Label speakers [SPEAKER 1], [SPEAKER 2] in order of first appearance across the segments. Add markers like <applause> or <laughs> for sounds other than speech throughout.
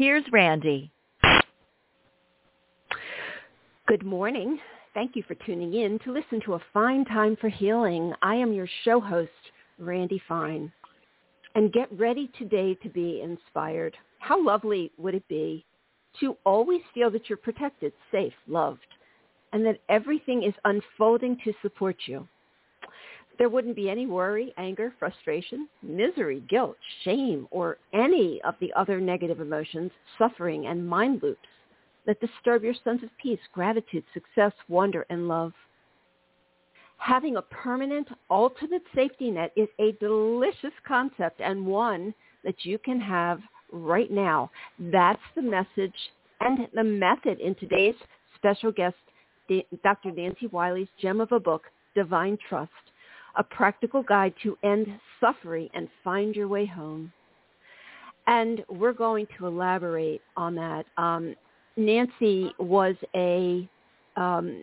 [SPEAKER 1] here's Randi.
[SPEAKER 2] Good morning. Thank you for tuning in to listen to A Fine Time for Healing. I am your show host, Randi Fine. And get ready today to be inspired. How lovely would it be to always feel that you're protected, safe, loved, and that everything is unfolding to support you? There wouldn't be any worry, anger, frustration, misery, guilt, shame, or any of the other negative emotions, suffering, and mind loops that disturb your sense of peace, gratitude, success, wonder, and love. Having a permanent, ultimate safety net is a delicious concept and one that you can have right now. That's the message and the method in today's special guest, Dr. Nancy Wiley's gem of a book, Divine Trust a practical guide to end suffering and find your way home. And we're going to elaborate on that. Um, Nancy was a um,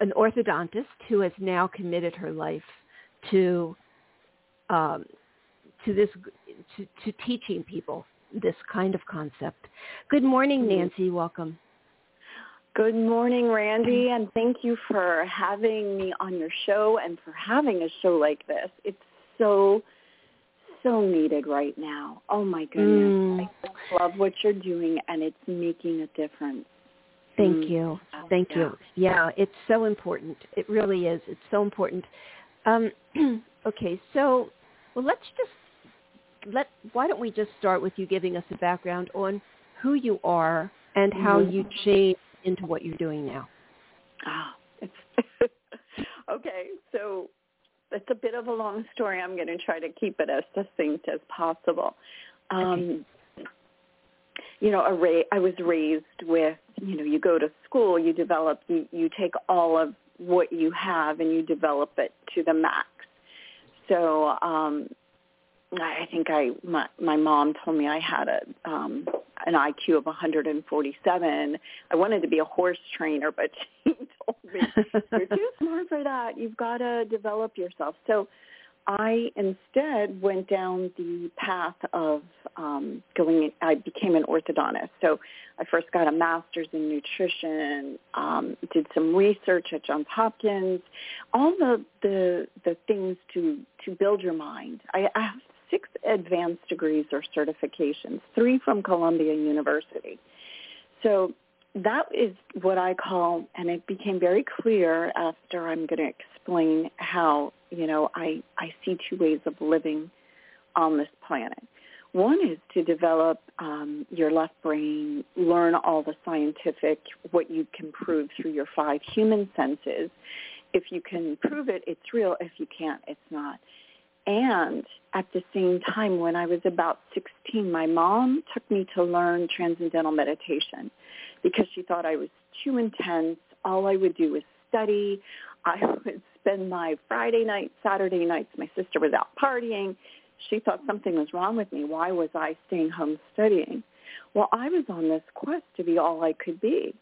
[SPEAKER 2] an orthodontist who has now committed her life to um, to this to, to teaching people this kind of concept. Good morning. Nancy. Welcome.
[SPEAKER 3] Good morning, Randi, and thank you for having me on your show and for having a show like this. It's so, so needed right now. Oh my goodness. Mm. I love what you're doing and it's making a difference.
[SPEAKER 2] Thank mm. you. Thank yeah. you. Yeah, it's so important. It really is. It's so important. Um, <clears throat> okay, so well, let's just let. Why don't we just start with you giving us a background on who you are and how mm-hmm. you changed into what you're doing now?
[SPEAKER 3] Ah, it's <laughs> okay. So it's a bit of a long story. I'm going to try to keep it as succinct as possible. Um, okay. You know, ra- I was raised with, you know, you go to school, you develop, you, you take all of what you have and you develop it to the max. So um, I think I my my mom told me I had a um an IQ of 147. I wanted to be a horse trainer, but <laughs> she told me you're too smart for that. You've got to develop yourself. So I instead went down the path of um, going. I became an orthodontist. So I first got a master's in nutrition, um, did some research at Johns Hopkins, all the the the things to to build your mind. I, I have six advanced degrees or certifications, three from Columbia University. So that is what I call, and it became very clear after I'm going to explain how, you know, I, I see two ways of living on this planet. One is to develop um, your left brain, learn all the scientific, what you can prove through your five human senses. If you can prove it, it's real. If you can't, it's not. And at the same time, when I was about 16, my mom took me to learn transcendental meditation because she thought I was too intense. All I would do was study. I <laughs> would spend my Friday nights, Saturday nights. My sister was out partying. She thought something was wrong with me. Why was I staying home studying? Well, I was on this quest to be all I could be.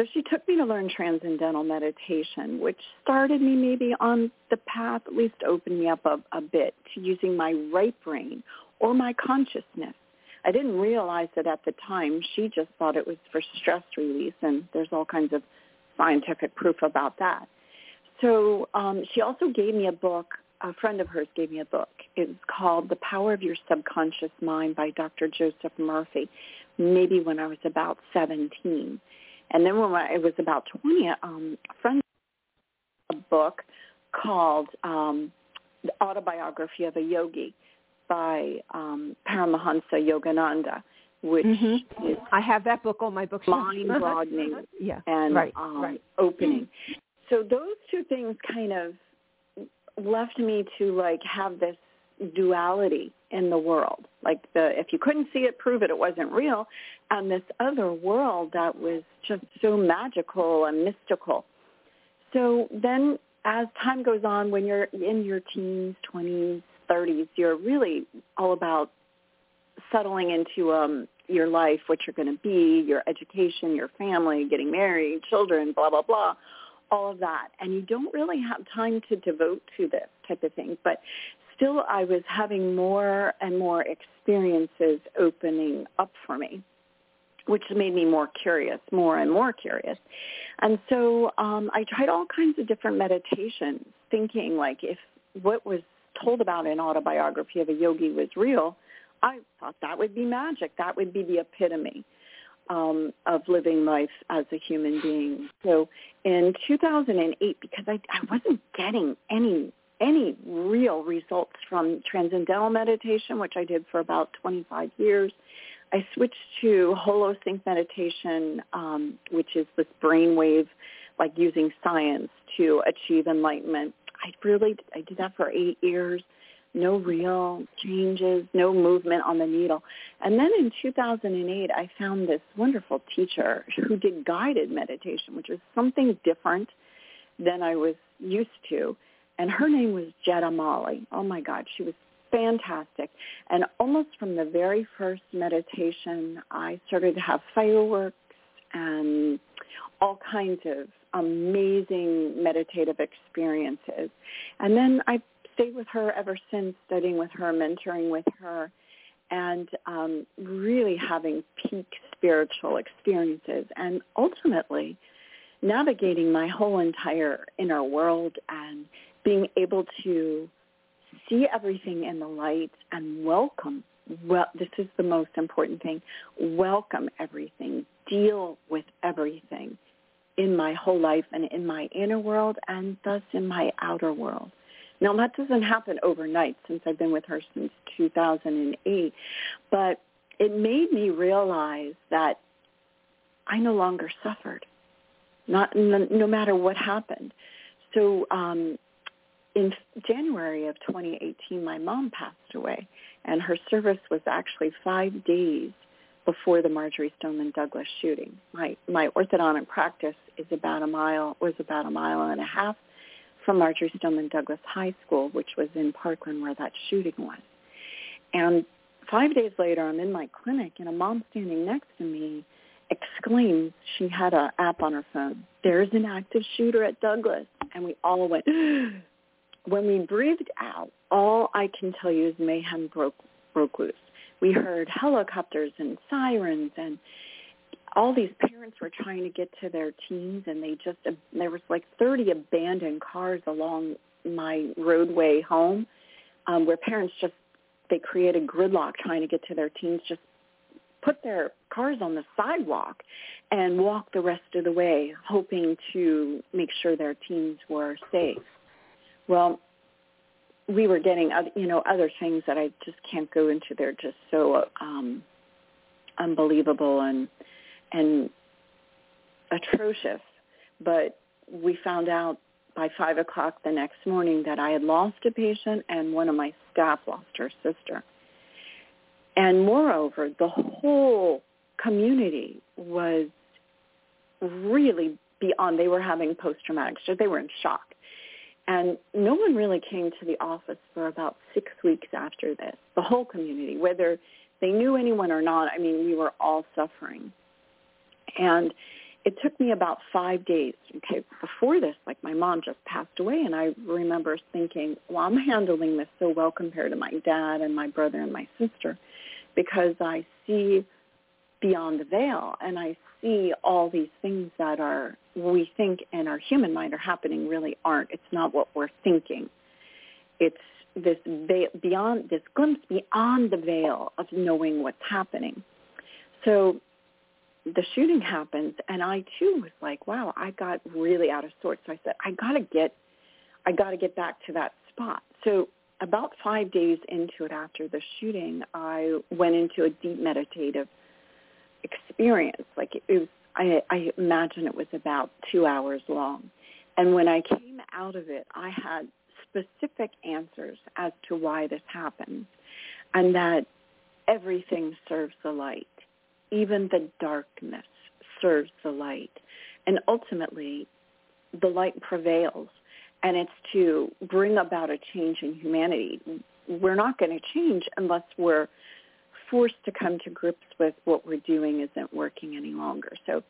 [SPEAKER 3] So she took me to learn transcendental meditation, which started me maybe on the path, at least opened me up a, a bit to using my right brain or my consciousness. I didn't realize it at the time. She just thought it was for stress release, and there's all kinds of scientific proof about that. So um, she also gave me a book. A friend of hers gave me a book. It's called The Power of Your Subconscious Mind by Dr. Joseph Murphy, maybe when I was about 17. And then when I was about 20, um, a friend a book called um, The Autobiography of a Yogi by um, Paramahansa Yogananda, which mm-hmm. is
[SPEAKER 2] I have that book on my bookshelf.
[SPEAKER 3] Mind-broadening <laughs>
[SPEAKER 2] yeah,
[SPEAKER 3] and
[SPEAKER 2] right,
[SPEAKER 3] um,
[SPEAKER 2] right.
[SPEAKER 3] opening. So those two things kind of left me to like have this duality in the world. Like the if you couldn't see it, prove it, it wasn't real. And this other world that was just so magical and mystical. So then as time goes on, when you're in your teens, 20s, 30s, you're really all about settling into um, your life, what you're going to be, your education, your family, getting married, children, blah, blah, blah, all of that. And you don't really have time to devote to this type of thing. But still, I was having more and more experiences opening up for me which made me more curious, more and more curious. And so um, I tried all kinds of different meditations, thinking like if what was told about in autobiography of a yogi was real, I thought that would be magic. That would be the epitome um, of living life as a human being. So in 2008, because I, I wasn't getting any any real results from transcendental meditation, which I did for about 25 years, I switched to holosync meditation, um, which is this brainwave, like using science to achieve enlightenment. I really, I did that for eight years. No real changes, no movement on the needle. And then in 2008, I found this wonderful teacher who did guided meditation, which was something different than I was used to. And her name was Jeddah Mali. Oh my God, she was fantastic. And almost from the very first meditation, I started to have fireworks and all kinds of amazing meditative experiences. And then I stayed with her ever since, studying with her, mentoring with her, and um, really having peak spiritual experiences. And ultimately, navigating my whole entire inner world and being able to see everything in the light and welcome. Well, this is the most important thing. Welcome everything. Deal with everything in my whole life and in my inner world and thus in my outer world. Now that doesn't happen overnight since I've been with her since 2008, but it made me realize that I no longer suffered, not no matter what happened. So um, in January of 2018, my mom passed away, and her service was actually five days before the Marjory Stoneman Douglas shooting. My my orthodontic practice is about a mile was about a mile and a half from Marjory Stoneman Douglas High School, which was in Parkland where that shooting was. And five days later, I'm in my clinic, and a mom standing next to me exclaims she had an app on her phone. There's an active shooter at Douglas, and we all went <gasps> when we breathed out, all I can tell you is mayhem broke broke loose. We heard helicopters and sirens and all these parents were trying to get to their teens and they just there was like 30 abandoned cars along my roadway home um where parents just they created gridlock trying to get to their teens just put their cars on the sidewalk and walk the rest of the way hoping to make sure their teens were safe well, we were getting other, you know other things that I just can't go into. They're just so um, unbelievable and and atrocious. But we found out by five o'clock the next morning that I had lost a patient and one of my staff lost her sister. And moreover, the whole community was really beyond. They were having post-traumatic stress. They were in shock. And no one really came to the office for about six weeks after this, the whole community, whether they knew anyone or not. I mean, we were all suffering. And it took me about five days. Okay, before this, like my mom just passed away, and I remember thinking, well, I'm handling this so well compared to my dad and my brother and my sister because I see beyond the veil and I see all these things that are we think in our human mind are happening really aren't. It's not what we're thinking. It's this beyond this glimpse beyond the veil of knowing what's happening. So the shooting happens and I too was like, wow, I got really out of sorts. So I said, I gotta get I gotta get back to that spot. So about five days into it after the shooting, I went into a deep meditative experience. Like it was, I, I imagine it was about two hours long. And when I came out of it, I had specific answers as to why this happened and that everything serves the light. Even the darkness serves the light. And ultimately, the light prevails. And it's to bring about a change in humanity. We're not going to change unless we're forced to come to grips with what we're doing isn't working any longer. So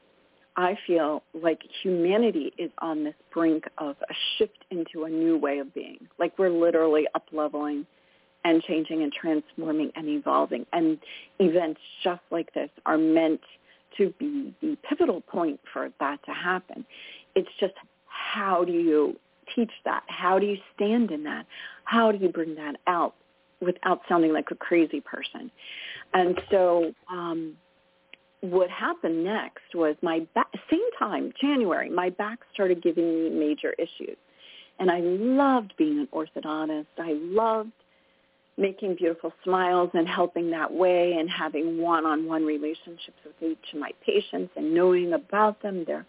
[SPEAKER 3] I feel like humanity is on this brink of a shift into a new way of being. Like we're literally up leveling and changing and transforming and evolving. And events just like this are meant to be the pivotal point for that to happen. It's just how do you teach that? How do you stand in that? How do you bring that out without sounding like a crazy person? And so um, what happened next was my back, same time, January, my back started giving me major issues. And I loved being an orthodontist. I loved making beautiful smiles and helping that way and having one-on-one relationships with each of my patients and knowing about them, their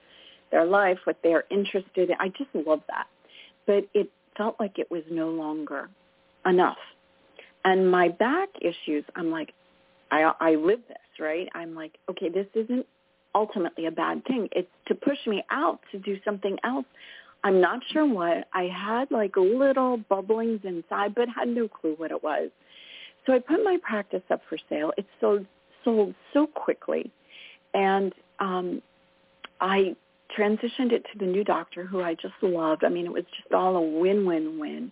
[SPEAKER 3] their life, what they're interested in. I just loved that. But it felt like it was no longer enough. And my back issues, I'm like, I I live this, right? I'm like, okay, this isn't ultimately a bad thing. It's to push me out to do something else. I'm not sure what. I had like little bubblings inside, but had no clue what it was. So I put my practice up for sale. It sold sold so quickly, and um, I transitioned it to the new doctor who I just loved. I mean, it was just all a win-win-win.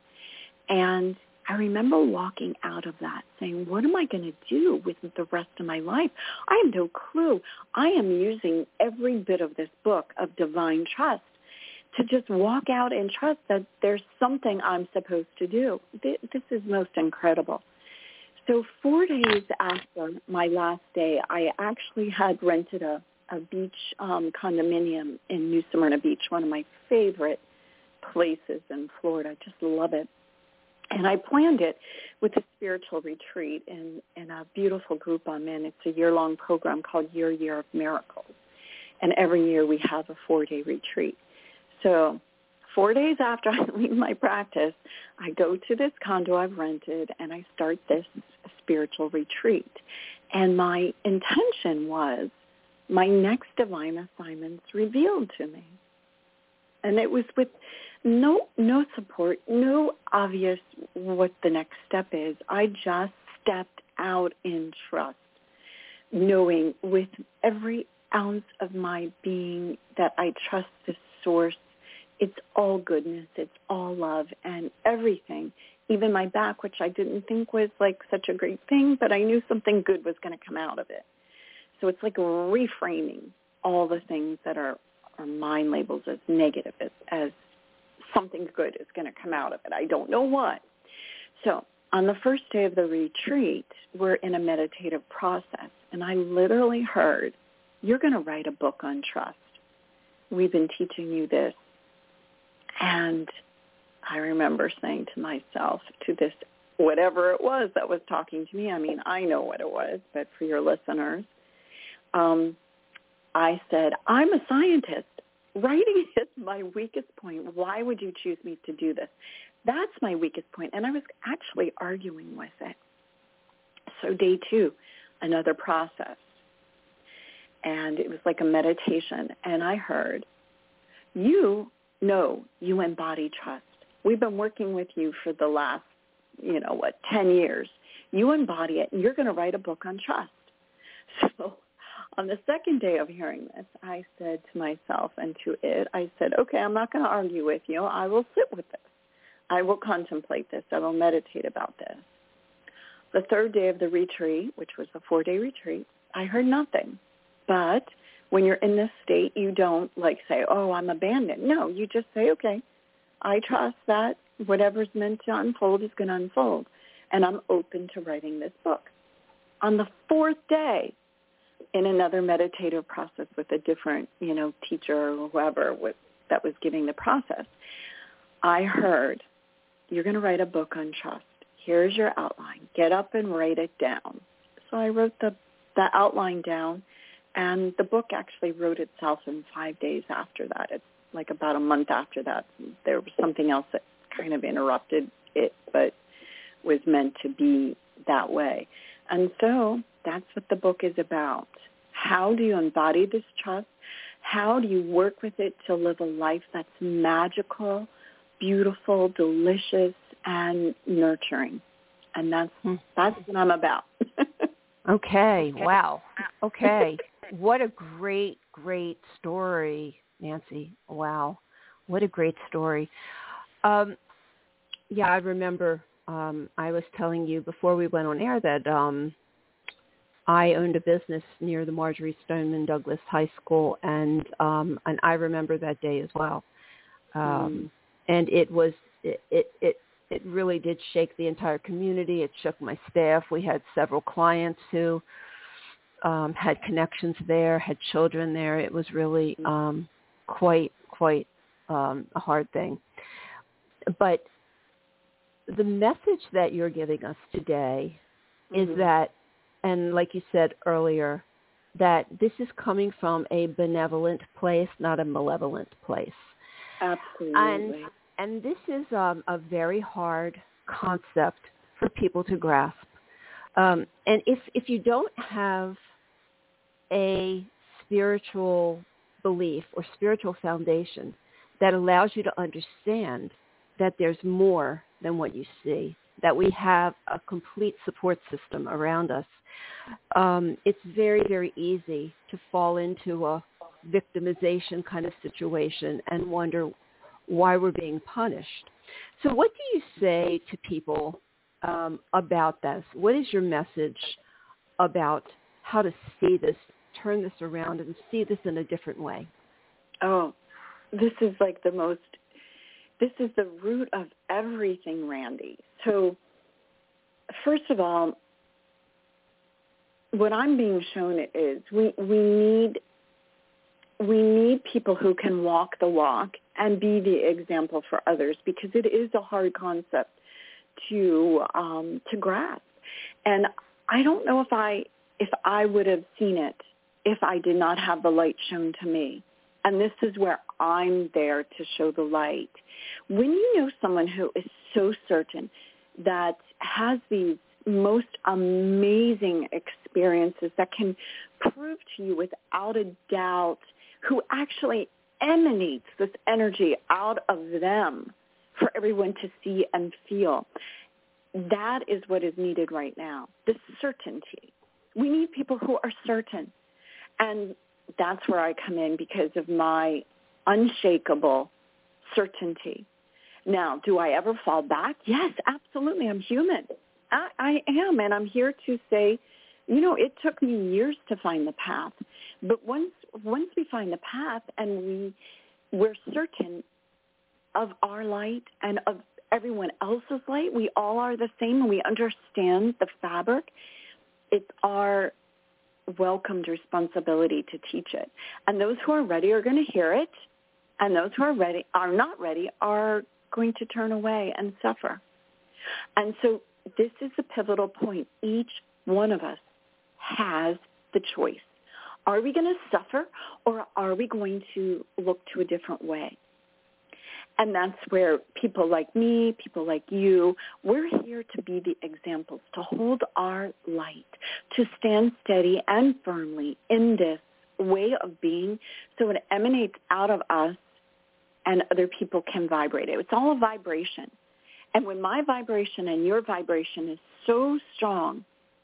[SPEAKER 3] And I remember walking out of that saying, what am I going to do with the rest of my life? I have no clue. I am using every bit of this book of divine trust to just walk out and trust that there's something I'm supposed to do. This is most incredible. So four days after my last day, I actually had rented a, a beach um, condominium in New Smyrna Beach, one of my favorite places in Florida. I just love it and I planned it with a spiritual retreat in, in a beautiful group I'm in. It's a year-long program called Year Year of Miracles. And every year we have a four-day retreat. So four days after <laughs> I leave my practice, I go to this condo I've rented and I start this spiritual retreat. And my intention was my next divine assignments revealed to me. And it was with no no support, no obvious what the next step is. I just stepped out in trust, knowing with every ounce of my being that I trust the source. It's all goodness, it's all love and everything. Even my back, which I didn't think was like such a great thing, but I knew something good was going to come out of it. So it's like reframing all the things that are, are mind labels as negative, as, as something good is going to come out of it. I don't know what. So on the first day of the retreat, we're in a meditative process, and I literally heard, you're going to write a book on trust. We've been teaching you this. And I remember saying to myself, to this, whatever it was that was talking to me, I mean, I know what it was, but for your listeners, um, I said, I'm a scientist writing <laughs> is my weakest point. Why would you choose me to do this? That's my weakest point. And I was actually arguing with it. So day two, another process. And it was like a meditation. And I heard, you know you embody trust. We've been working with you for the last, you know, what, 10 years. You embody it, and you're going to write a book on trust. <laughs> So on the second day of hearing this, I said to myself and to it, I said, okay, I'm not going to argue with you. I will sit with this. I will contemplate this. I will meditate about this. The third day of the retreat, which was a four-day retreat, I heard nothing. But when you're in this state, you don't like say, oh, I'm abandoned. No, you just say, okay, I trust that whatever's meant to unfold is going to unfold. And I'm open to writing this book. On the fourth day, in another meditative process with a different, you know, teacher or whoever with, that was giving the process, I heard, you're going to write a book on trust. Here's your outline. Get up and write it down. So I wrote the, the outline down, and the book actually wrote itself in five days after that. It's like about a month after that. There was something else that kind of interrupted it, but was meant to be that way. And so that's what the book is about. How do you embody this trust? How do you work with it to live a life that's magical, beautiful, delicious, and nurturing? And that's hmm. that's what I'm about. <laughs>
[SPEAKER 2] okay. Wow. <laughs> Okay. what a great, great story, Nancy. Wow. What a great story. Um, yeah, I remember um, I was telling you before we went on air that um, I owned a business near the Marjory Stoneman Douglas High School, and um, and I remember that day as well. Um, mm. And it was it, it it it really did shake the entire community. It shook my staff. We had several clients who um, had connections there, had children there. It was really um, quite quite um, a hard thing. But the message that you're giving us today mm-hmm. is that, and like you said earlier, that this is coming from a benevolent place, not a malevolent place.
[SPEAKER 3] Absolutely.
[SPEAKER 2] And, and this is um, a very hard concept for people to grasp. Um, and if, if you don't have a spiritual belief or spiritual foundation that allows you to understand that there's more than what you see, that we have a complete support system around us. Um, it's very, very easy to fall into a victimization kind of situation and wonder why we're being punished. So what do you say to people um, about this? What is your message about how to see this, turn this around and see this in a different way?
[SPEAKER 3] Oh, this is like the most this is the root of everything, Randi. So first of all, what I'm being shown is we, we need we need people who can walk the walk and be the example for others because it is a hard concept to um, to grasp. And I don't know if I if I would have seen it if I did not have the light shown to me. And this is where I'm there to show the light. When you know someone who is so certain that has these most amazing experiences that can prove to you without a doubt who actually emanates this energy out of them for everyone to see and feel. That is what is needed right now, the certainty. We need people who are certain. And that's where I come in because of my unshakable certainty. Now, do I ever fall back? Yes, absolutely. I'm human. I, I am, and I'm here to say, you know, it took me years to find the path, but once once we find the path and we we're certain of our light and of everyone else's light, we all are the same, and we understand the fabric. It's our welcomed responsibility to teach it. And those who are ready are going to hear it, and those who are ready are not ready are going to turn away and suffer. And so this is a pivotal point. Each one of us has the choice. Are we going to suffer or are we going to look to a different way? And that's where people like me, people like you, we're here to be the examples, to hold our light, to stand steady and firmly in this way of being so it emanates out of us and other people can vibrate it. It's all a vibration. And when my vibration and your vibration is so strong,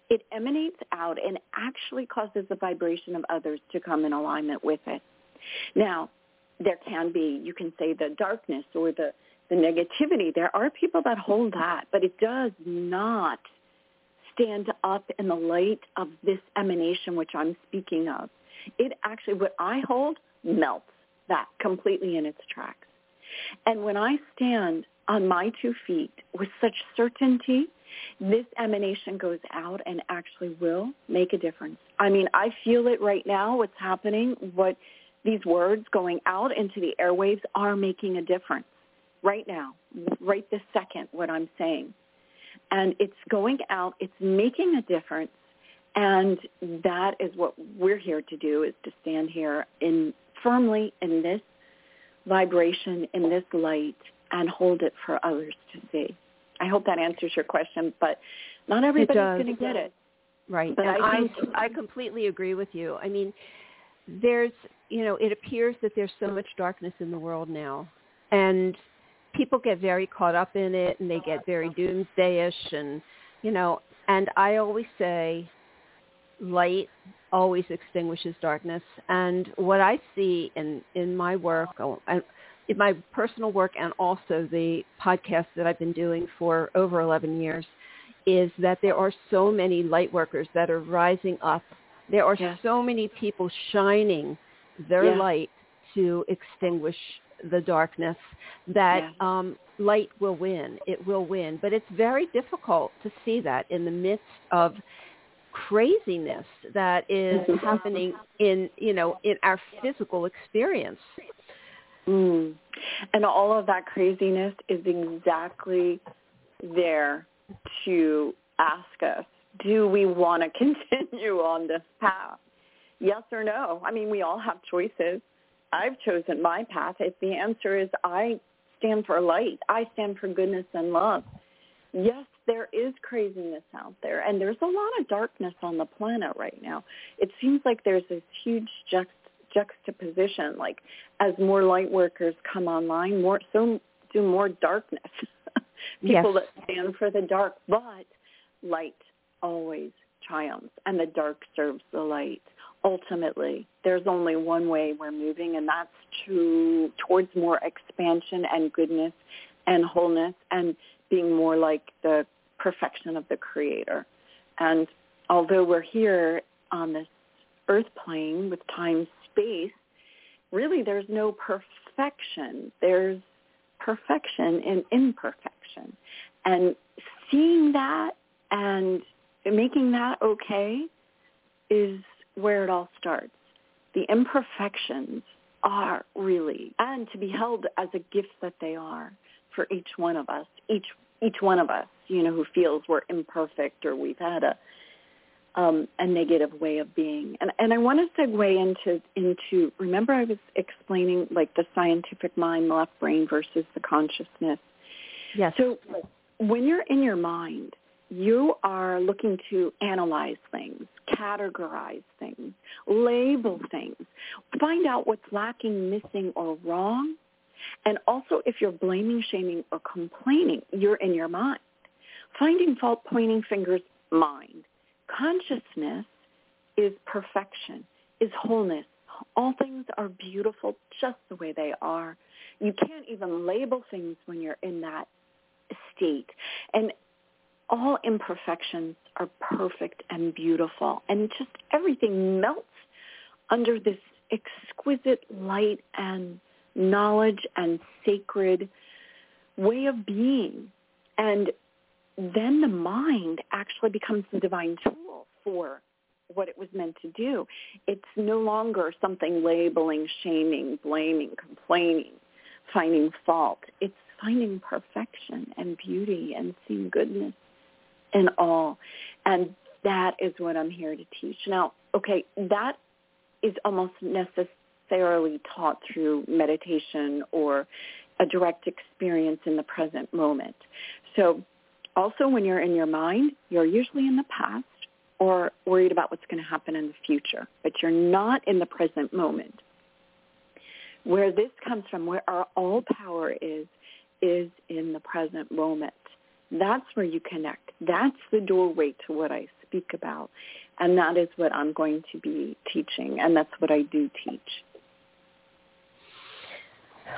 [SPEAKER 3] it emanates out and actually causes the vibration of others to come in alignment with it. Now, there can be, you can say the darkness or the, the negativity. There are people that hold that, but it does not stand up in the light of this emanation which I'm speaking of. It actually, what I hold melts that completely in its tracks. And when I stand on my two feet with such certainty, this emanation goes out and actually will make a difference. I mean, I feel it right now, what's happening, what these words going out into the airwaves are making a difference right now, right this second, what I'm saying. And it's going out, it's making a difference. And that is what we're here to do is to stand here in firmly in this vibration, in this light, and hold it for others to see. I hope that answers your question, but not everybody's going to get it.
[SPEAKER 2] Right.
[SPEAKER 3] But
[SPEAKER 2] and
[SPEAKER 3] I,
[SPEAKER 2] I I completely agree with you. I mean, there's, you know, it appears that there's so much darkness in the world now. And people get very caught up in it and they get very doomsdayish and, you know, and I always say light always extinguishes darkness. And what I see in, in my work, oh, in my personal work and also the podcast that I've been doing for over 11 years, is that there are so many light workers that are rising up. There are
[SPEAKER 3] yes.
[SPEAKER 2] so many people shining their
[SPEAKER 3] yes.
[SPEAKER 2] light to extinguish the darkness that
[SPEAKER 3] yes.
[SPEAKER 2] um, light will win. It will win. But it's very difficult to see that in the midst of craziness that is happening in, you know, in our physical experience.
[SPEAKER 3] Mm. And all of that craziness is exactly there to ask us, do we want to <laughs> continue on this path? Yes or no? I mean, we all have choices. I've chosen my path. If the answer is I stand for light, I stand for goodness and love. Yes, there is craziness out there, and there's a lot of darkness on the planet right now. It seems like there's this huge juxt- juxtaposition. Like as more light workers come online, more so do more darkness. <laughs> People
[SPEAKER 2] yes.
[SPEAKER 3] that stand for the dark, but light always triumphs, and the dark serves the light. Ultimately, there's only one way we're moving, and that's to towards more expansion and goodness and wholeness and being more like the perfection of the creator. And although we're here on this earth plane with time space, really there's no perfection. There's perfection in imperfection. And seeing that and making that okay is where it all starts. The imperfections are really, and to be held as a gift that they are for each one of us, each each one of us, you know, who feels we're imperfect or we've had a um, a negative way of being. And and I want to segue into into remember I was explaining like the scientific mind, the left brain versus the consciousness.
[SPEAKER 2] Yes.
[SPEAKER 3] So when you're in your mind, you are looking to analyze things, categorize things, label things, find out what's lacking, missing, or wrong. And also if you're blaming, shaming, or complaining, you're in your mind. Finding fault, pointing fingers, mind. Consciousness is perfection, is wholeness. All things are beautiful just the way they are. You can't even label things when you're in that state. And all imperfections are perfect and beautiful. And just everything melts under this exquisite light and knowledge and sacred way of being. And then the mind actually becomes the divine tool for what it was meant to do. It's no longer something labeling, shaming, blaming, complaining, finding fault. It's finding perfection and beauty and seeing goodness in all. And that is what I'm here to teach. Now, okay, that is almost necessarily taught through meditation or a direct experience in the present moment. So also when you're in your mind, you're usually in the past or worried about what's going to happen in the future, but you're not in the present moment. Where this comes from, where our all power is, is in the present moment. That's where you connect. That's the doorway to what I speak about. And that is what I'm going to be teaching. And that's what I do teach. <sighs>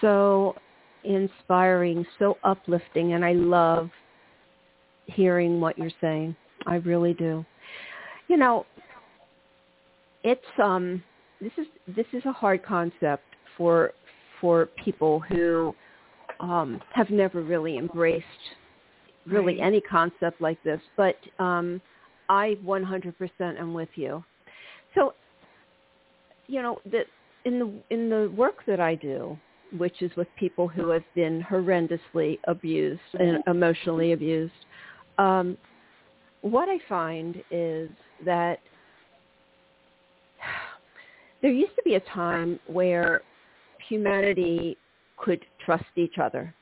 [SPEAKER 2] So inspiring, so uplifting. And I love hearing what you're saying. I really do. You know, it's um this is this is a hard concept for for people who um, have never really embraced really
[SPEAKER 3] Right.
[SPEAKER 2] any concept like this, but um, I 100% am with you. So, you know, the, in the in the work that I do, which is with people who have been horrendously abused and emotionally abused, um, what I find is that <sighs> there used to be a time where humanity could trust each other.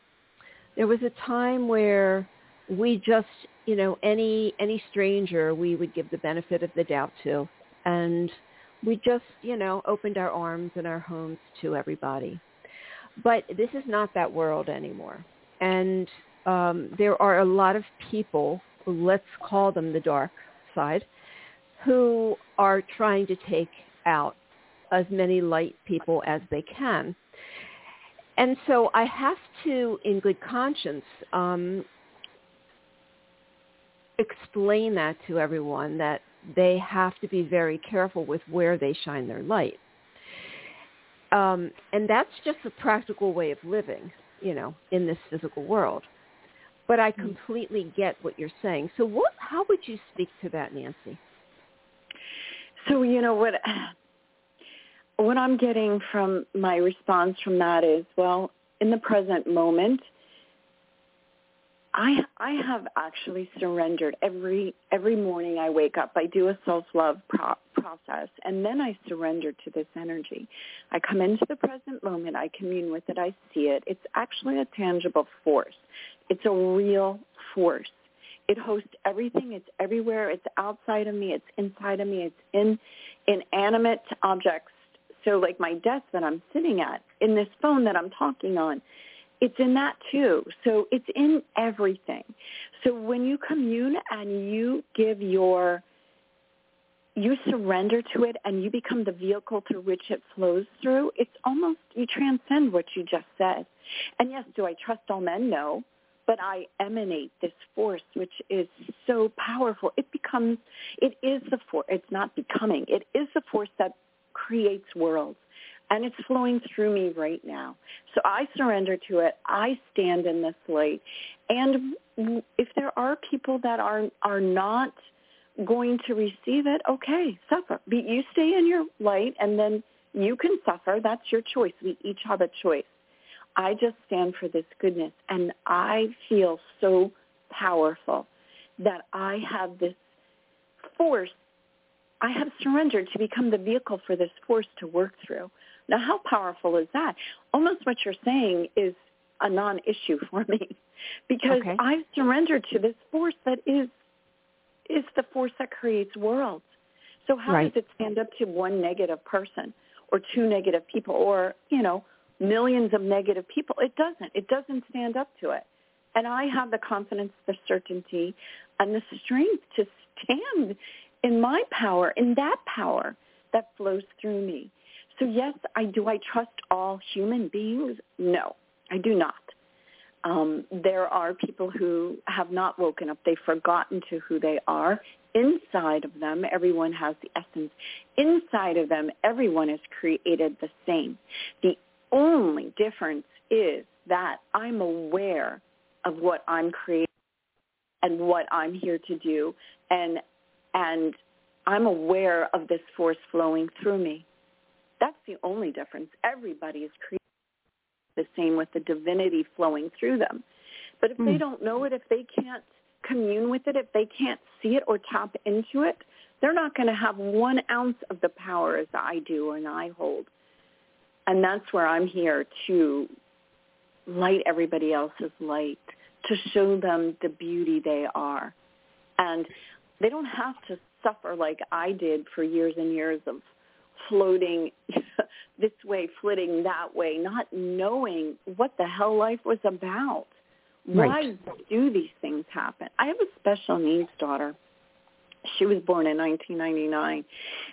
[SPEAKER 2] There was a time where we just, you know, any any stranger we would give the benefit of the doubt to, and we just, you know, opened our arms and our homes to everybody. But this is not that world anymore, and um, there are a lot of people, let's call them the dark side, who are trying to take out as many light people as they can. And so I have to, in good conscience, um, explain that to everyone that they have to be very careful with where they shine their light. Um, and that's just a practical way of living, you know, in this physical world. But I mm-hmm. completely get what you're saying. So what, how would you speak to that, Nancy?
[SPEAKER 3] So, you know, what what I'm getting from my response from that is, well, in the present moment, I I have actually surrendered every every morning I wake up. I do a self love pro- process, and then I surrender to this energy. I come into the present moment. I commune with it. I see it. It's actually a tangible force. It's a real force. It hosts everything. It's everywhere. It's outside of me. It's inside of me. It's in inanimate objects so like my desk that I'm sitting at, in this phone that I'm talking on, it's in that too. So it's in everything. So when you commune and you give your, you surrender to it and you become the vehicle through which it flows through, it's almost, you transcend what you just said. And yes, do I trust all men? No. But I emanate this force, which is so powerful. It becomes, it is the force. It's not becoming. It is the force that creates worlds. And it's flowing through me right now. So I surrender to it. I stand in this light. And if there are people that are are not going to receive it, okay, suffer. But you stay in your light and then you can suffer. That's your choice. We each have a choice. I just stand for this goodness and I feel so powerful that I have this force I have surrendered to become the vehicle for this force to work through. Now, how powerful is that? Almost what you're saying is a non-issue <laughs> for me because okay. I've surrendered to this force that is is the force that creates worlds. So how right. does it stand up to one negative person or two negative people or, you know, millions of negative people? It doesn't. It doesn't stand up to it. And I have the confidence, the certainty, and the strength to stand in my power, in that power that flows through me. So yes, I do. I trust all human beings? No, I do not. Um, there are people who have not woken up. They've forgotten to who they are. Inside of them, everyone has the essence. Inside of them, everyone is created the same. The only difference is that I'm aware of what I'm creating and what I'm here to do. And and I'm aware of this force flowing through me. That's the only difference. Everybody is created the same with the divinity flowing through them. But if mm. they hmm. don't know it, if they can't commune with it, if they can't see it or tap into it, they're not going to have one ounce of the power as I do and I hold. And that's where I'm here to light everybody else's light, to show them the beauty they are. And they don't have to suffer like I did for years and years of floating <laughs> this way, flitting that way, not knowing what the hell life was about. Right. Why do these things happen? I have a special needs daughter. She was born in 1999.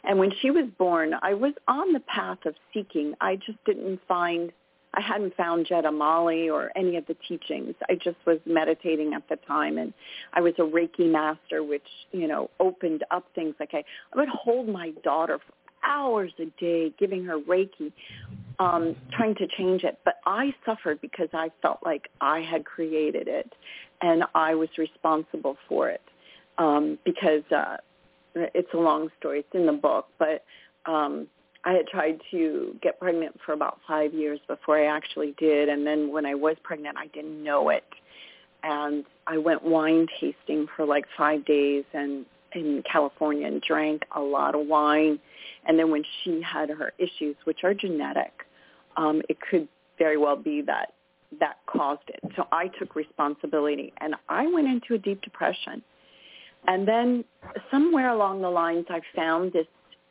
[SPEAKER 3] And when she was born, I was on the path of seeking. I just didn't find I hadn't found Jeddah Mali or any of the teachings. I just was meditating at the time, and I was a Reiki master, which you know opened up things. Like I, I would hold my daughter for hours a day, giving her Reiki, um, trying to change it. But I suffered because I felt like I had created it, and I was responsible for it. Um, because uh, it's a long story. It's in the book, but um, I had tried to get pregnant for about five years before I actually did, and then when I was pregnant, I didn't know it, and I went wine tasting for like five days and in California and drank a lot of wine, and then when she had her issues, which are genetic, um, it could very well be that that caused it. So I took responsibility and I went into a deep depression. And then somewhere along the lines I found this,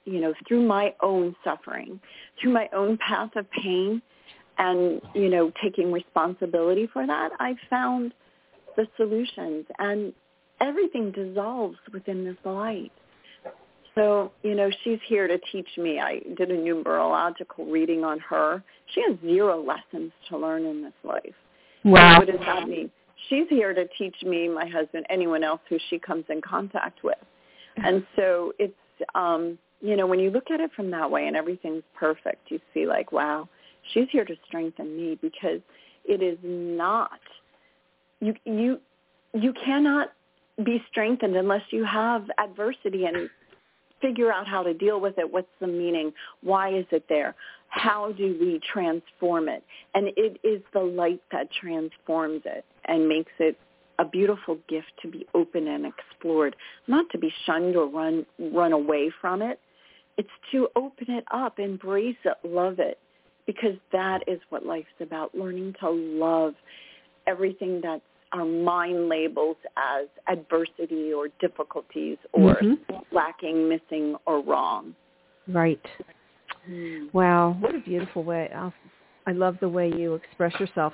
[SPEAKER 3] you know, through my own suffering, through my own path of pain and, you know, taking responsibility for that, I found the solutions and everything dissolves within this light. So, you know, she's here to teach me. I did a numerological reading on her. She has zero lessons to learn in this life.
[SPEAKER 2] Wow.
[SPEAKER 3] what does that mean? She's here to teach me, my husband, anyone else who she comes in contact with. And so it's, um, you know, when you look at it from that way and everything's perfect, you see like, wow, she's here to strengthen me because it is not, you, you, you cannot be strengthened unless you have adversity and figure out how to deal with it. What's the meaning? Why is it there? How do we transform it? And it is the light that transforms it and makes it a beautiful gift to be open and explored, not to be shunned or run run away from it. It's to open it up, embrace it, love it, because that is what life's about, learning to love everything that our mind labels as adversity or difficulties or mm-hmm. lacking, missing, or wrong.
[SPEAKER 2] Right. Mm. Wow, what a beautiful way. I love the way you express yourself.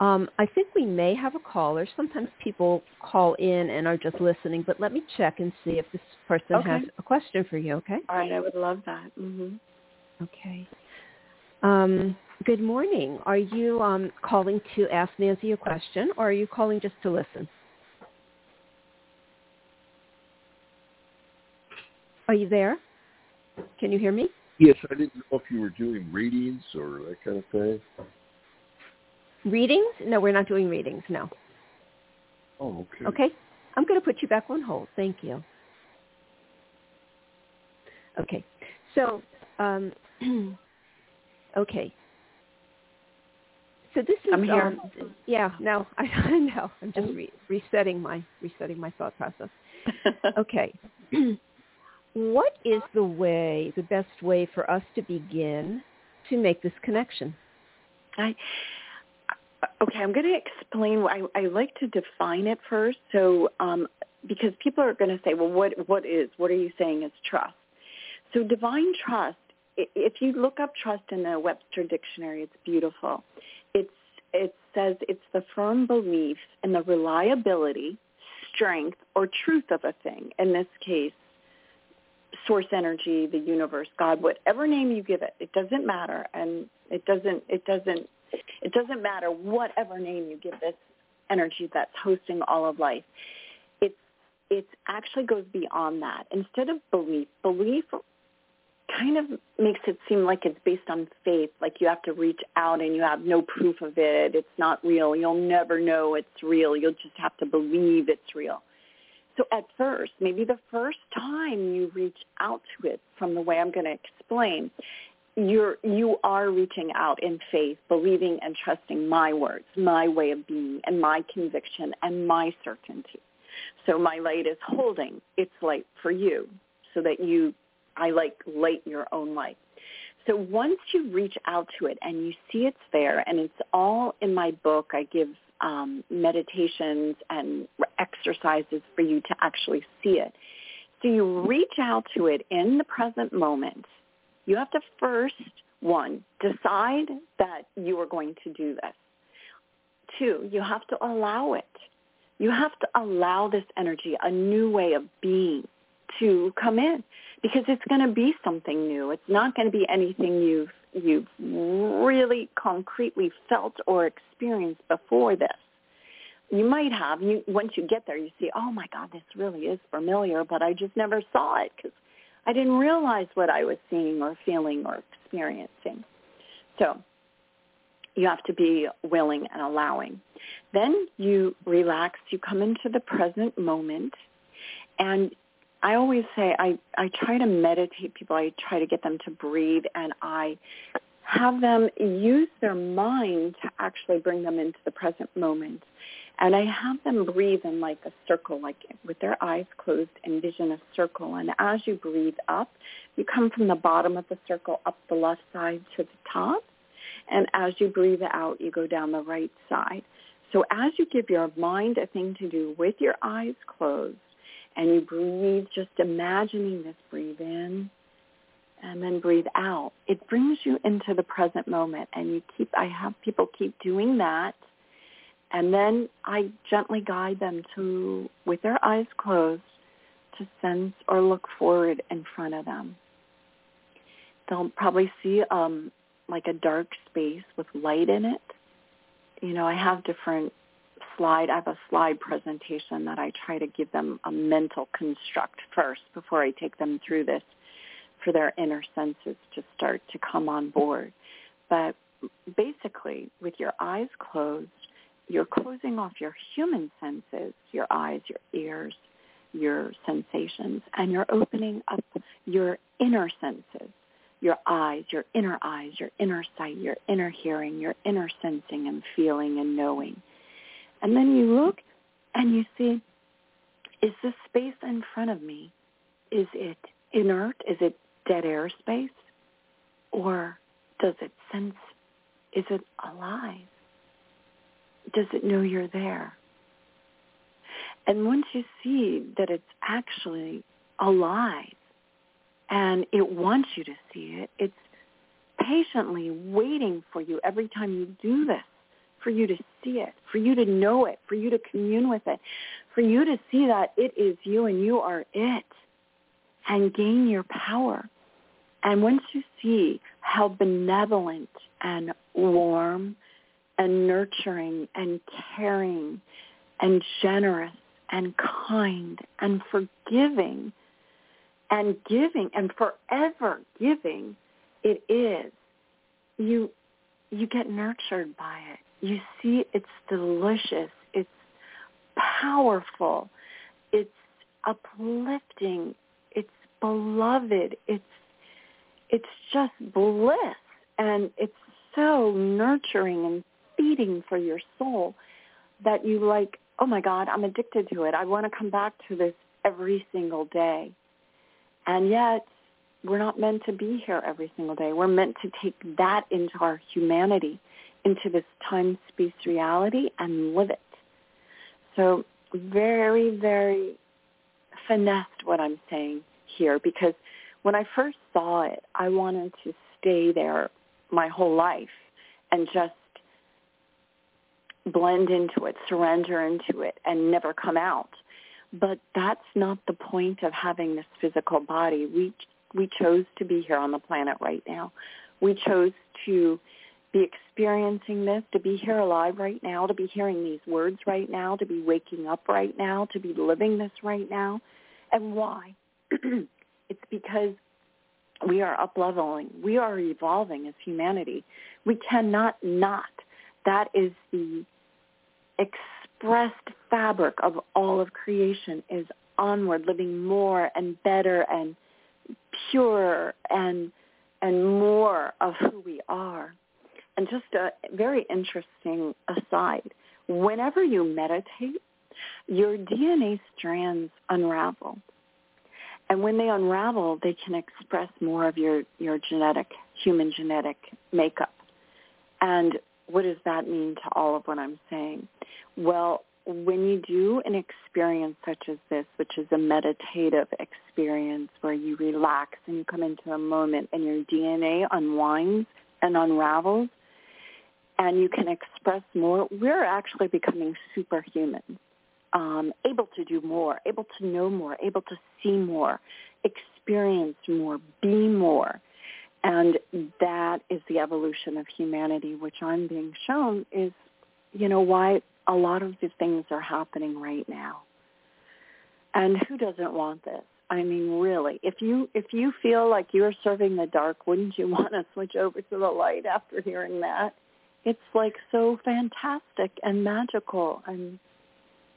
[SPEAKER 2] Um, I think we may have a caller. Sometimes people call in and are just listening, but let me check and see if this person
[SPEAKER 3] okay.
[SPEAKER 2] has a question for you, okay?
[SPEAKER 3] All right, I would love that.
[SPEAKER 2] Mm-hmm. Okay. Um, Good morning. Are you um, calling to ask Nancy a question, or are you calling just to listen? Are you there? Can you hear me?
[SPEAKER 4] Yes, I didn't know if you were doing readings or that kind of thing.
[SPEAKER 2] Readings? No, we're not doing readings. No.
[SPEAKER 4] Oh, okay.
[SPEAKER 2] Okay. I'm going to put you back on hold. Thank you. Okay. So, um, <clears throat> okay. So this is
[SPEAKER 3] I'm here.
[SPEAKER 2] Um, yeah. No, I, <laughs> I know. I'm just re- resetting my resetting my thought process. <laughs> okay. <clears throat> what is the way, the best way for us to begin to make this connection?
[SPEAKER 3] I okay. I'm going to explain. I, I like to define it first. So um, because people are going to say, well, what what is? What are you saying is trust? So divine trust. If you look up trust in the Webster Dictionary, it's beautiful it's it says it's the firm belief in the reliability, strength, or truth of a thing. In this case, source energy, the universe, God, whatever name you give it, it doesn't matter, and it doesn't it doesn't it doesn't matter whatever name you give this energy that's hosting all of life. It's it actually goes beyond that. Instead of belief, belief kind of makes it seem like it's based on faith, like you have to reach out and you have no proof of it. It's not real. You'll never know it's real. You'll just have to believe it's real. So at first, maybe the first time you reach out to it from the way I'm going to explain, you're you are reaching out in faith, believing and trusting my words, my way of being, and my conviction and my certainty. So my light is holding its light for you so that you I like light your own light. So once you reach out to it and you see it's there, and it's all in my book, I give um, meditations and exercises for you to actually see it. So you reach out to it in the present moment. You have to first, one, decide that you are going to do this. Two, you have to allow it. You have to allow this energy, a new way of being, to come in because it's going to be something new. It's not going to be anything you've you've really concretely felt or experienced before this. You might have. You once you get there, you see, oh my God, this really is familiar, but I just never saw it because I didn't realize what I was seeing or feeling or experiencing. So you have to be willing and allowing. Then you relax. You come into the present moment, and I always say I, I try to meditate people. I try to get them to breathe and I have them use their mind to actually bring them into the present moment. And I have them breathe in like a circle, like with their eyes closed, envision a circle. And as you breathe up, you come from the bottom of the circle up the left side to the top. And as you breathe out, you go down the right side. So as you give your mind a thing to do with your eyes closed and you breathe, just imagining this breathe in and then breathe out, it brings you into the present moment. And you keep, I have people keep doing that. And then I gently guide them to, with their eyes closed, to sense or look forward in front of them. They'll probably see um, like a dark space with light in it. You know, I have different slide. I have a slide presentation that I try to give them a mental construct first before I take them through this for their inner senses to start to come on board. But basically, with your eyes closed, you're closing off your human senses, your eyes, your ears, your sensations, and you're opening up your inner senses, your eyes, your inner eyes, your inner sight, your inner hearing, your inner sensing and feeling and knowing. And then you look and you see, is this space in front of me, is it inert? Is it dead air space? Or does it sense, is it alive? Does it know you're there? And once you see that it's actually alive and it wants you to see it, it's patiently waiting for you every time you do this, for you to see it, for you to know it, for you to commune with it, for you to see that it is you and you are it and gain your power. And once you see how benevolent and warm and nurturing and caring and generous and kind and forgiving and giving and forever giving it is, you you get nurtured by it. You see it's delicious. It's powerful. It's uplifting. It's beloved. It's it's just bliss and it's so nurturing and feeding for your soul that you like oh my God, I'm addicted to it. I want to come back to this every single day. And yet, we're not meant to be here every single day. We're meant to take that into our humanity, into this time-space reality and live it. So very, very finessed what I'm saying here because when I first saw it, I wanted to stay there my whole life and just blend into it, surrender into it, and never come out. But that's not the point of having this physical body. We we chose to be here on the planet right now. We chose to be experiencing this, to be here alive right now, to be hearing these words right now, to be waking up right now, to be living this right now. And why? <clears throat> it's because we are up-leveling. We are evolving as humanity. We cannot not. That is the expressed fabric of all of creation is onward, living more and better and purer and and more of who we are. And just a very interesting aside, whenever you meditate, your DNA strands unravel. And when they unravel, they can express more of your, your genetic, human genetic makeup. And what does that mean to all of what I'm saying? Well, when you do an experience such as this, which is a meditative experience where you relax and you come into a moment and your DNA unwinds and unravels and you can express more, we're actually becoming superhuman, um, able to do more, able to know more, able to see more, experience more, be more. And that is the evolution of humanity, which I'm being shown is, you know, why a lot of these things are happening right now. And who doesn't want this? I mean, really, if you if you feel like you're serving the dark, wouldn't you <laughs> want to switch over to the light after hearing that? It's like so fantastic and magical and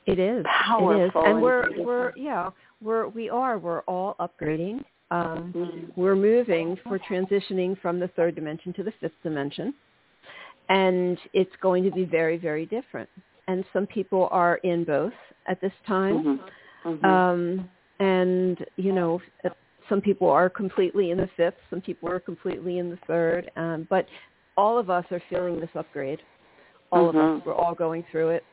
[SPEAKER 2] it is
[SPEAKER 3] powerful.
[SPEAKER 2] It is, and we're we're yeah we're we are we're all upgrading um, mm-hmm. We're moving, we're transitioning from the third dimension to the fifth dimension. And it's going to be very, very different. And some people are in both at this time. Mm-hmm. Mm-hmm. Um, and, you know, some people are completely in the fifth. Some people are completely in the third. Um, but all of us are feeling this upgrade. All
[SPEAKER 3] mm-hmm.
[SPEAKER 2] of us, we're all going through it.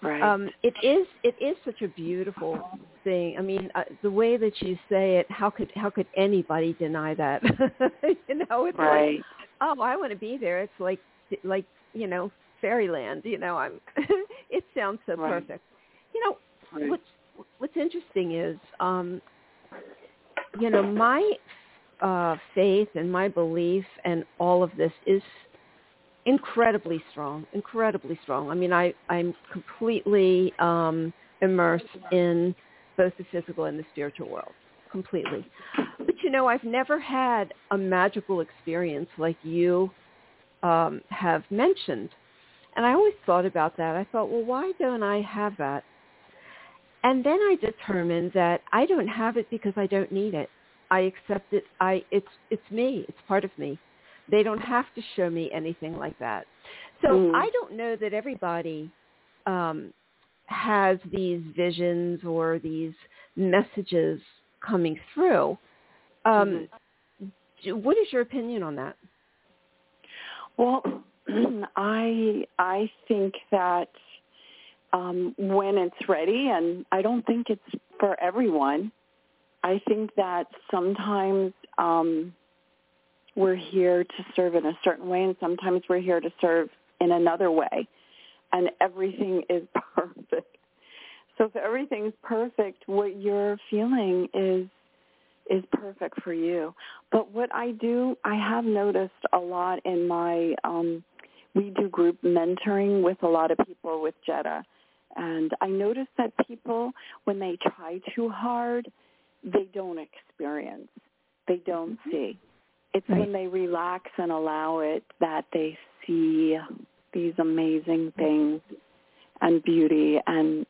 [SPEAKER 3] Right.
[SPEAKER 2] Um, it is it is such a beautiful thing. I mean, uh, the way that you say it, how could how could anybody deny that? <laughs> you know, it's
[SPEAKER 3] right.
[SPEAKER 2] like, oh, I want to be there. It's like like you know fairyland. You know, I'm. <laughs> it sounds so
[SPEAKER 3] right.
[SPEAKER 2] perfect. You know,
[SPEAKER 3] right.
[SPEAKER 2] what's what's interesting is, um, you know, my uh, faith and my belief and all of this is incredibly strong, incredibly strong. I mean, I, I'm completely um, immersed in both the physical and the spiritual world, completely. But you know, I've never had a magical experience like you um, have mentioned. And I always thought about that. I thought, well, why don't I have that? And then I determined that I don't have it because I don't need it. I accept it. I it's it's me. It's part of me. They don't have to show me anything like that. So
[SPEAKER 3] mm.
[SPEAKER 2] I don't know that everybody um, has these visions or these messages coming through. Um, mm-hmm. What is your opinion on that?
[SPEAKER 3] Well, <clears throat> I I think that um, when it's ready, and I don't think it's for everyone. I think that sometimes um, we're here to serve in a certain way, and sometimes we're here to serve in another way, and everything <laughs> is perfect. So if everything's perfect, what you're feeling is is perfect for you. But what I do, I have noticed a lot in my um, we do group mentoring with a lot of people with Jeddah. And I notice that people, when they try too hard, they don't experience. They don't mm-hmm. see. It's right. when they relax and allow it that they see these amazing things and beauty and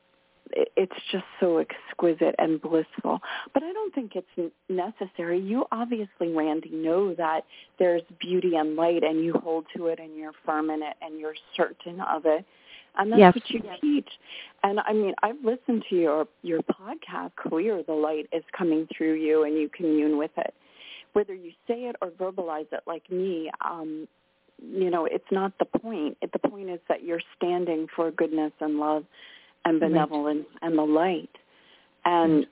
[SPEAKER 3] it's just so exquisite and blissful. But I don't think it's necessary. You obviously, Randi, know that there's beauty and light, and you hold to it, and you're firm in it, and you're certain of it. And that's
[SPEAKER 2] yes.
[SPEAKER 3] what you teach. And I mean, I've listened to your your podcast. Clear, the light is coming through you, and you commune with it. Whether you say it or verbalize it, like me, um, you know, it's not the point. The point is that you're standing for goodness and love and benevolence right. and the light, and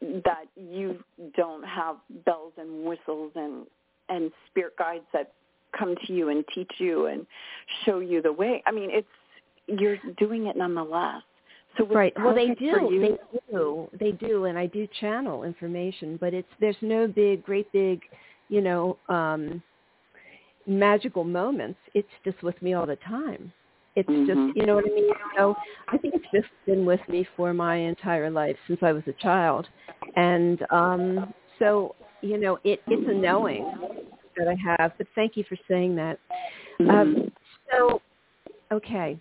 [SPEAKER 3] that you don't have bells and whistles and and spirit guides that come to you and teach you and show you the way. I mean, it's you're doing it nonetheless. So
[SPEAKER 2] right. Well, they do. They do. They do, and I do channel information, but it's there's no big, great big, you know, um, magical moments. It's just with me all the time. It's mm-hmm. just, you know what I mean? So I think it's just been with me for my entire life since I was a child. And um, so, you know, it, it's a knowing that I have. But thank you for saying that.
[SPEAKER 3] Mm-hmm.
[SPEAKER 2] Um, so, okay.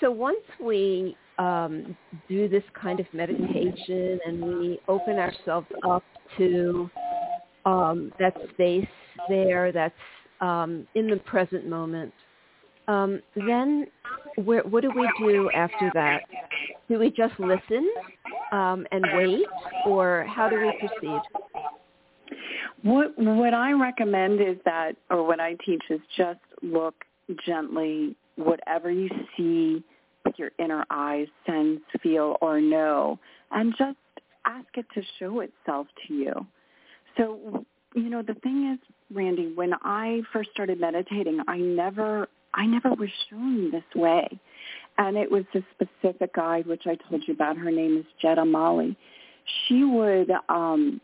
[SPEAKER 2] So once we um, do this kind of meditation and we open ourselves up to um, that space there that's um, in the present moment, um, then where, what do we do after that? Do we just listen um, and wait, or how do we proceed?
[SPEAKER 3] What what I recommend is that, or what I teach is just look gently, whatever you see your inner eyes, sense, feel, or know, and just ask it to show itself to you. So, you know, the thing is, Randi, when I first started meditating, I never I never was shown this way. And it was a specific guide, which I told you about. Her name is Jeddah Mali. She would um,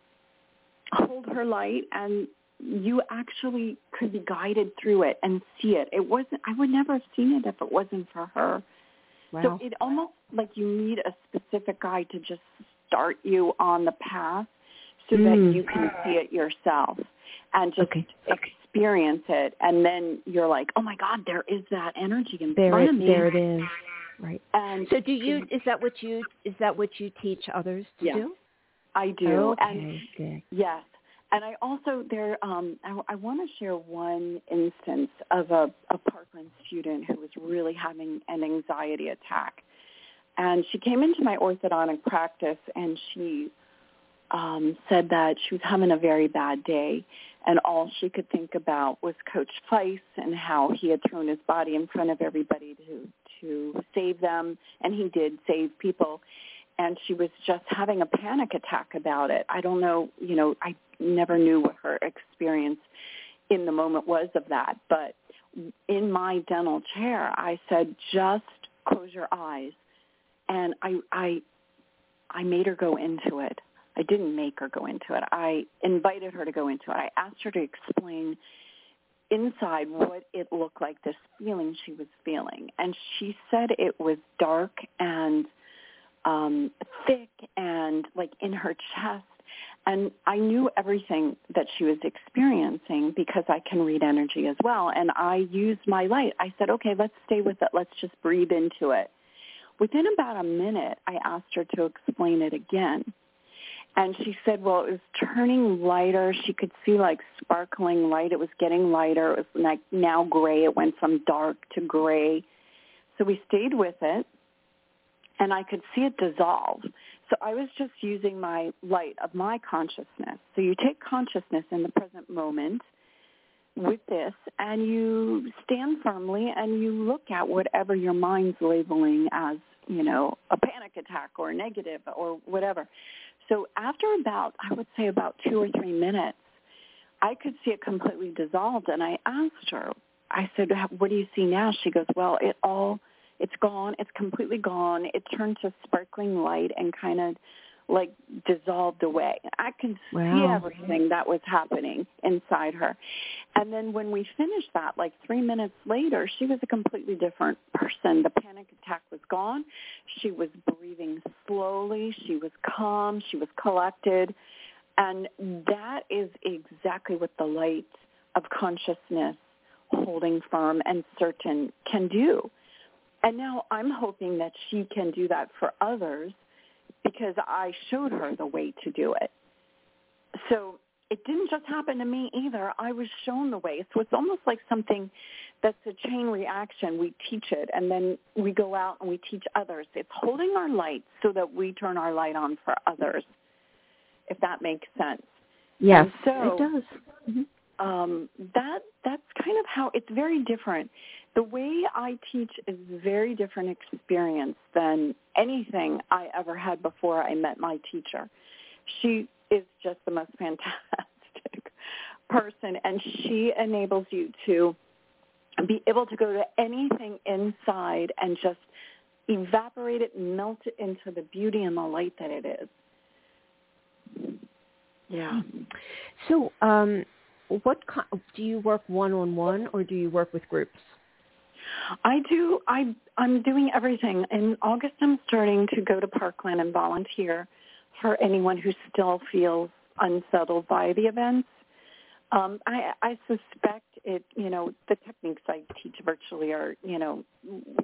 [SPEAKER 3] hold her light and you actually could be guided through it and see it. It wasn't, I would never have seen it if it wasn't for her.
[SPEAKER 2] Wow.
[SPEAKER 3] So it almost like you need a specific guide to just start you on the path so mm. that you can see it yourself and just
[SPEAKER 2] okay.
[SPEAKER 3] Experience it. And then you're like oh my god there is that energy in
[SPEAKER 2] there
[SPEAKER 3] front
[SPEAKER 2] it,
[SPEAKER 3] of me.
[SPEAKER 2] there it is. Right.
[SPEAKER 3] And
[SPEAKER 2] so do you is that what you is that what you teach others to
[SPEAKER 3] yes,
[SPEAKER 2] do?
[SPEAKER 3] I do.
[SPEAKER 2] Okay,
[SPEAKER 3] and
[SPEAKER 2] good.
[SPEAKER 3] yes and i also there um i, I want to share one instance of a, a parkland student who was really having an anxiety attack and she came into my orthodontic practice and she um, said that she was having a very bad day, and all she could think about was Coach Feis and how he had thrown his body in front of everybody to to save them, and he did save people. And she was just having a panic attack about it. I don't know, you know, I never knew what her experience in the moment was of that, but in my dental chair, I said, just close your eyes. And I, I, I made her go into it. I didn't make her go into it. I invited her to go into it. I asked her to explain inside what it looked like, this feeling she was feeling. And she said it was dark and um, thick and like in her chest. And I knew everything that she was experiencing because I can read energy as well. And I used my light. I said, okay, let's stay with it. Let's just breathe into it. Within about a minute, I asked her to explain it again. And she said, well, it was turning lighter. She could see like sparkling light. It was getting lighter. It was like now gray. It went from dark to gray. So we stayed with it and I could see it dissolve. So I was just using my light of my consciousness. So you take consciousness in the present moment with this and you stand firmly and you look at whatever your mind's labeling as, you know, a panic attack or negative or whatever. So after about, I would say about two or three minutes, I could see it completely dissolved. And I asked her, I said, what do you see now? She goes, well, it all it's gone. It's completely gone. It turned to sparkling light and kind of like dissolved away. I can wow. see everything that was happening inside her. And then when we finished that, like three minutes later, she was a completely different person. The panic attack was gone. She was breathing slowly. She was calm. She was collected. And that is exactly what the light of consciousness holding firm and certain can do. And now I'm hoping that she can do that for others because I showed her the way to do it. So it didn't just happen to me either. I was shown the way. So it's almost like something that's a chain reaction. We teach it and then we go out and we teach others. It's holding our light so that we turn our light on for others, if that makes sense.
[SPEAKER 2] Yes,
[SPEAKER 3] so,
[SPEAKER 2] it does.
[SPEAKER 3] Mm-hmm. Um, that that's kind of how it's very different the way I teach is a very different experience than anything I ever had before I met my teacher. She is just the most <laughs> fantastic person and she enables you to be able to go to anything inside and just evaporate it, melt it into the beauty and the light that it is. Yeah.
[SPEAKER 2] So, um, what do you work one on one or do you work with groups?
[SPEAKER 3] I do. I I'm doing everything. In August, I'm starting to go to Parkland and volunteer for anyone who still feels unsettled by the events. Um, I, I suspect it. You know, the techniques I teach virtually are you know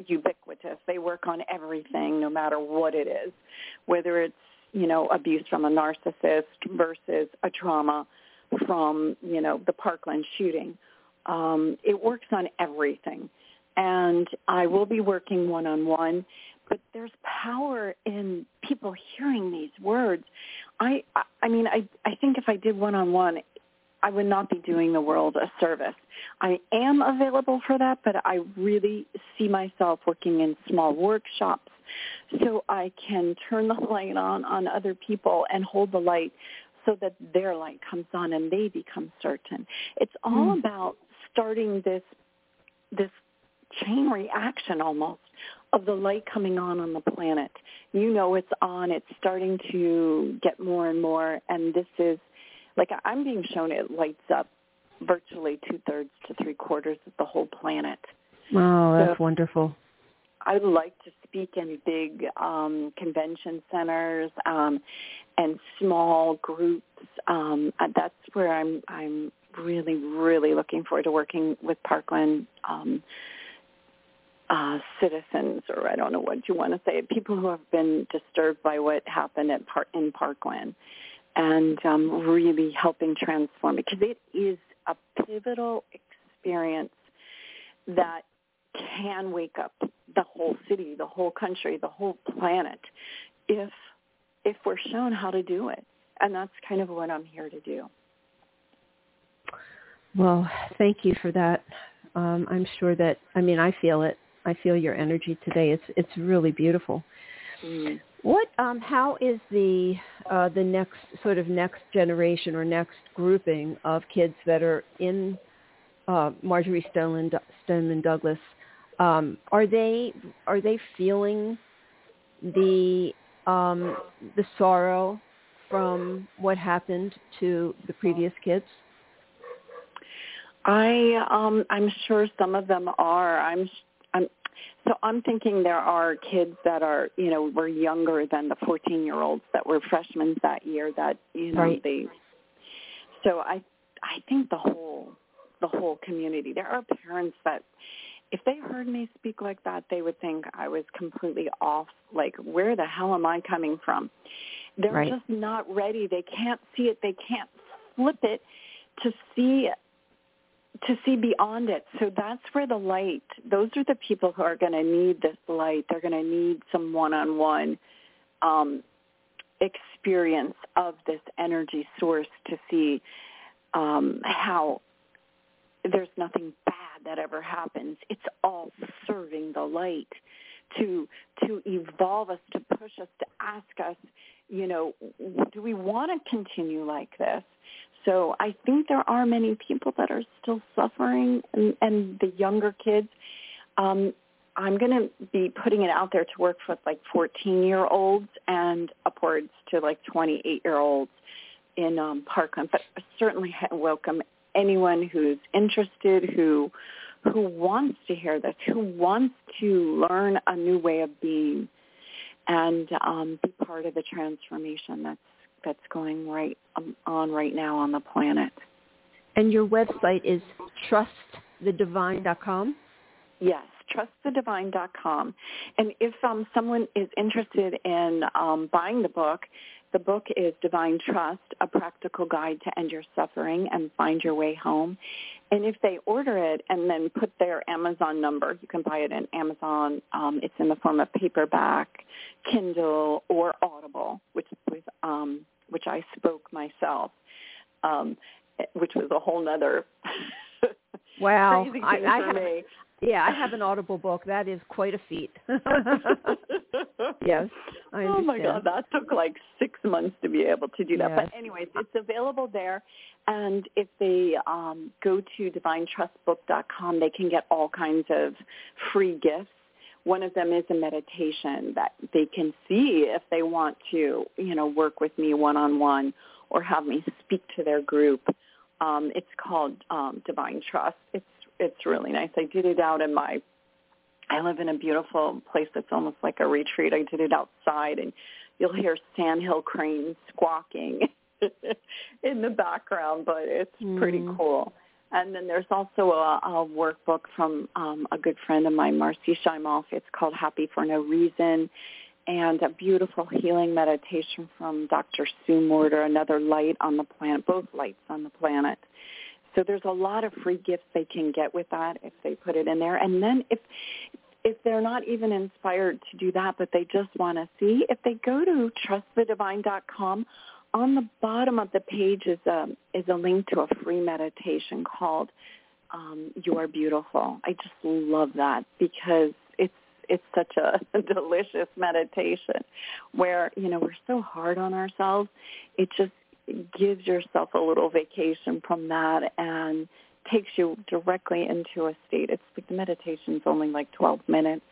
[SPEAKER 3] ubiquitous. They work on everything, no matter what it is, whether it's you know abuse from a narcissist versus a trauma from you know the Parkland shooting. Um, it works on everything and I will be working one-on-one. But there's power in people hearing these words. I, I mean, I, I think if I did one-on-one, I would not be doing the world a service. I am available for that, but I really see myself working in small workshops so I can turn the <laughs> light on on other people and hold the light so that their light comes on and they become certain. It's all mm. about starting this this chain reaction almost of the light coming on on the planet. You know it's on. It's starting to get more and more. And this is, like I'm being shown it lights up virtually two-thirds to three-quarters of the whole planet.
[SPEAKER 2] Wow, that's so wonderful.
[SPEAKER 3] I'd like to speak in big um, convention centers um, and small groups. Um, that's where I'm. I'm really, really looking forward to working with Parkland um, uh, citizens, or I don't know what you want to say, people who have been disturbed by what happened at Par- in Parkland, and um, really helping transform because it is a pivotal experience that can wake up the whole city, the whole country, the whole planet, if if we're shown how to do it. and that's kind of what I'm here to do.
[SPEAKER 2] Well, thank you for that. Um, I'm sure that I mean I feel it. I feel your energy today. It's it's really beautiful.
[SPEAKER 3] Mm.
[SPEAKER 2] What um how is the uh the next sort of next generation or next grouping of kids that are in uh Marjory Stoneman Stoneman Douglas um are they are they feeling the um the sorrow from what happened to the previous kids?
[SPEAKER 3] I um I'm sure some of them are. I'm I'm so I'm thinking there are kids that are, you know, were younger than the 14-year-olds that were freshmen that year that, you know,
[SPEAKER 2] right.
[SPEAKER 3] they So I I think the whole the whole community. There are parents that if they heard me speak like that, they would think I was completely off. Like, where the hell am I coming from? They're
[SPEAKER 2] right.
[SPEAKER 3] just not ready. They can't see it. They can't flip it to see to see beyond it. So that's where the light, those are the people who are going to need this light. They're going to need some one-on-one um, experience of this energy source to see um, how there's nothing bad that ever happens. It's all serving the light to to evolve us, to push us, to ask us, you know, do we want to continue like this? So I think there are many people that are still suffering, and, and the younger kids. Um, I'm going to be putting it out there to work with like 14-year-olds and upwards to like 28-year-olds in um, Parkland. But certainly welcome anyone who's interested, who who wants to hear this, who wants to learn a new way of being, and um, be part of the transformation that's that's going right um, on right now on the planet.
[SPEAKER 2] And your website is trustthedivine.com?
[SPEAKER 3] Yes, trustthedivine.com. And if um, someone is interested in um, buying the book, the book is Divine Trust, A Practical Guide to End Your Suffering and Find Your Way Home. And if they order it and then put their Amazon number, you can buy it in Amazon. Um, it's in the form of paperback, Kindle, or Audible, which with um, which I spoke myself, um, which was a whole nother
[SPEAKER 2] wow. <laughs> I, I. Yeah, I have <laughs> an Audible book. That is quite a feat. <laughs> yes.
[SPEAKER 3] Oh my God, that took like six months to be able to do that.
[SPEAKER 2] Yes.
[SPEAKER 3] But anyways, it's available there. And if they um, go to divinetrustbook.com, they can get all kinds of free gifts. One of them is a meditation that they can see if they want to, you know, work with me one-on-one or have me speak to their group. Um, it's called um, Divine Trust. It's it's really nice. I did it out in my I live in a beautiful place that's almost like a retreat. I did it outside and you'll hear sandhill cranes squawking <laughs> in the background, but it's mm. pretty cool. And then there's also a, a workbook from um, a good friend of mine, Marcy Shimoff. It's called Happy for No Reason, and a beautiful healing meditation from Dr. Sue Morter, Another Light on the Planet, both lights on the planet. So there's a lot of free gifts they can get with that if they put it in there. And then if if they're not even inspired to do that, but they just want to see, if they go to trustthedivine.com, on the bottom of the page is a is a link to a free meditation called um, "You Are Beautiful." I just love that because it's it's such a <laughs> delicious meditation where you know we're so hard on ourselves. It just gives yourself a little vacation from that and takes you directly into a state. It's like the meditation's only like 12 minutes.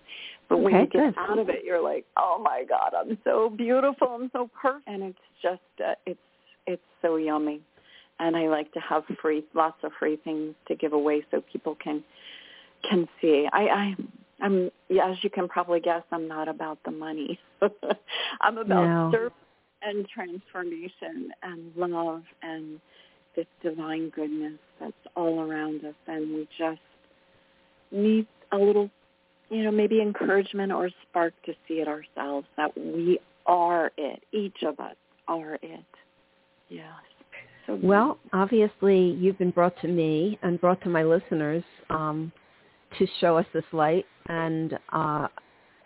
[SPEAKER 3] But when
[SPEAKER 2] okay,
[SPEAKER 3] you get
[SPEAKER 2] good.
[SPEAKER 3] out of it, you're like, oh my God, I'm so beautiful. I'm so perfect. And it's just, uh, it's, it's so yummy. And I like to have free, lots of free things to give away so people can, can see. I, I, I'm, yeah, as you can probably guess, I'm not about the money. <laughs> I'm about
[SPEAKER 2] No.
[SPEAKER 3] service and transformation and love and this divine goodness that's all around us. And we just need a little you know maybe encouragement or spark to see it ourselves that we are it. Each of us are it. Yes. So
[SPEAKER 2] Well, obviously, you've been brought to me and brought to my listeners um, to show us this light, and uh,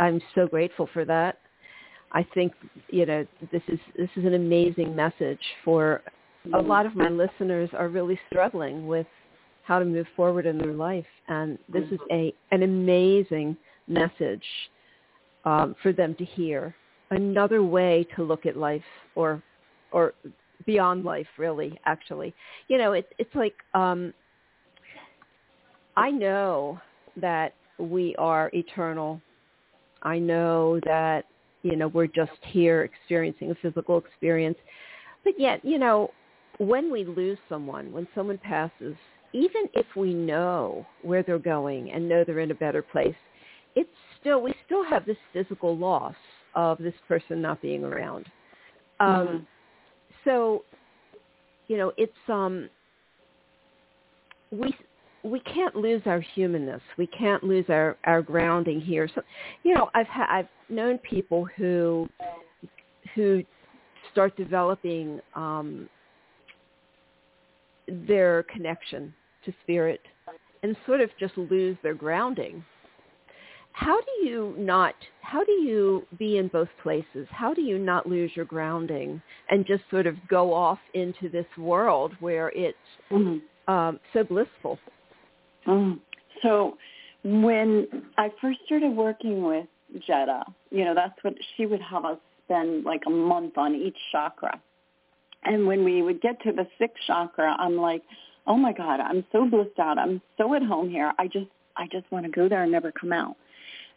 [SPEAKER 2] I'm so grateful for that. I think you know this is this is an amazing message for a lot of my listeners are really struggling with how to move forward in their life, and this is a an amazing message um, for them to hear. Another way to look at life, or or beyond life, really. Actually, you know, it, it's like um, I know that we are eternal. I know that you know we're just here experiencing a physical experience, but yet you know when we lose someone, when someone passes, even if we know where they're going and know they're in a better place, it's still we still have this physical loss of this person not being around. Um, mm-hmm. So, you know, it's um, we we can't lose our humanness. We can't lose our our grounding here. So, you know, I've ha- I've known people who who start developing um, their connection to spirit and sort of just lose their grounding. How do you not, how do you be in both places? How do you not lose your grounding and just sort of go off into this world where it's mm-hmm. um, so blissful?
[SPEAKER 3] Mm. So when I first started working with Jeddah, you know, that's what she would have us spend like a month on each chakra. And when we would get to the sixth chakra, I'm like, oh my God, I'm so blissed out. I'm so at home here. I just, I just want to go there and never come out.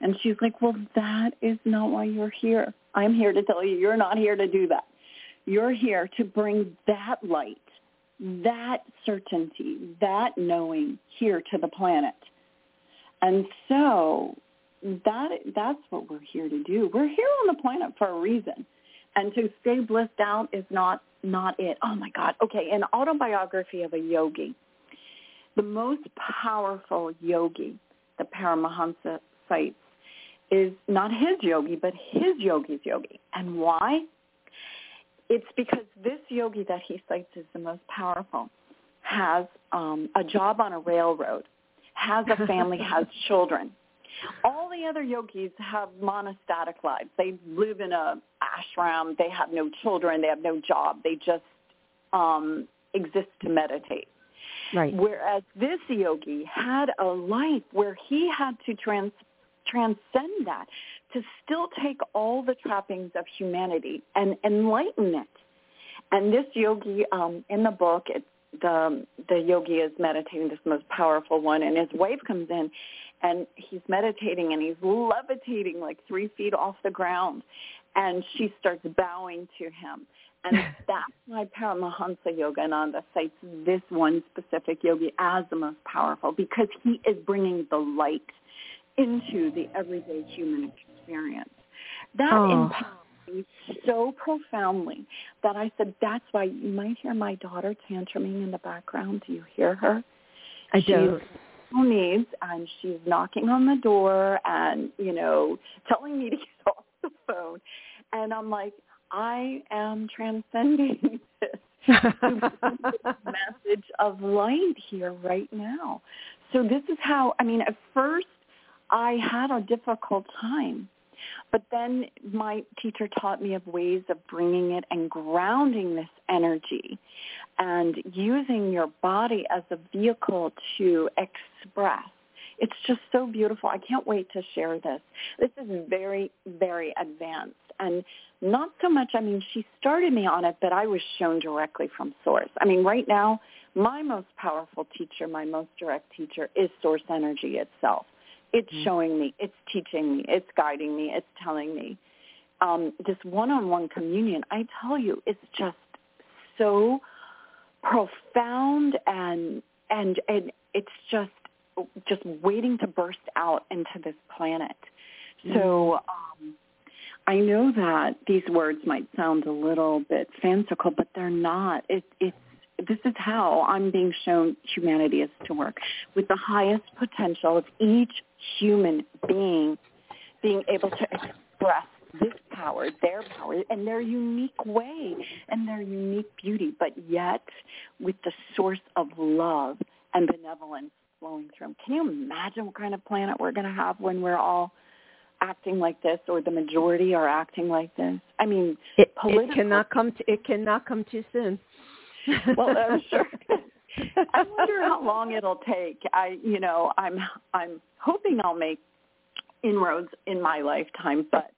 [SPEAKER 3] And she's like, well, that is not why you're here. I'm here to tell you you're not here to do that. You're here to bring that light, that certainty, that knowing here to the planet. And so that that's what we're here to do. We're here on the planet for a reason. And to stay blissed out is not not it. Oh my God. Okay, an autobiography of a yogi. The most powerful yogi the Paramahansa cites is not his yogi, but his yogi's yogi. And why? It's because this yogi that he cites as the most powerful has um, a job on a railroad, has a family, <laughs> has children. All the other yogis have monastic lives. They live in a ashram. They have no children. They have no job. They just um, exist to meditate.
[SPEAKER 2] Right.
[SPEAKER 3] Whereas this yogi had a life where he had to trans- transcend that, to still take all the trappings of humanity and enlighten it. And this yogi, um, in the book, it, the the yogi is meditating this most powerful one, and his wife comes in, and he's meditating and he's levitating like three feet off the ground, and she starts bowing to him. And <laughs> that's why Paramahansa Yogananda cites this one specific yogi as the most powerful because he is bringing the light into the everyday human experience. That oh. impacts me so profoundly that I said, that's why you might hear my daughter tantruming in the background. Do you hear her?
[SPEAKER 2] I do
[SPEAKER 3] needs and she's knocking on the door and, you know, telling me to get <laughs> off the phone. And I'm like, I am transcending <laughs> this <laughs> message of light here right now. So this is how, I mean, at first I had a difficult time. But then my teacher taught me of ways of bringing it and grounding this energy and using your body as a vehicle to express. It's just so beautiful. I can't wait to share this. This is very, very advanced. And not so much, I mean, she started me on it, but I was shown directly from source. I mean, right now, my most powerful teacher, my most direct teacher is source energy itself. It's mm-hmm. showing me, it's teaching me, it's guiding me, it's telling me. Um, this one-on-one communion, I tell you, it's just so profound and and and it's just just waiting to burst out into this planet. Mm-hmm. So um, I know that these words might sound a little bit fanciful, but they're not. It, it's this is how I'm being shown humanity is to work with the highest potential of each human being being able to express this power, their power, and their unique way and their unique beauty, but yet with the source of love and benevolence flowing through them. Can you imagine what kind of planet we're going to have when we're all acting like this or the majority are acting like this. I mean,
[SPEAKER 2] it, it cannot come to, it cannot come too soon.
[SPEAKER 3] well, I'm <laughs> sure. <laughs> I wonder how long it'll take. I, you know, I'm I'm hoping I'll make inroads in my lifetime, but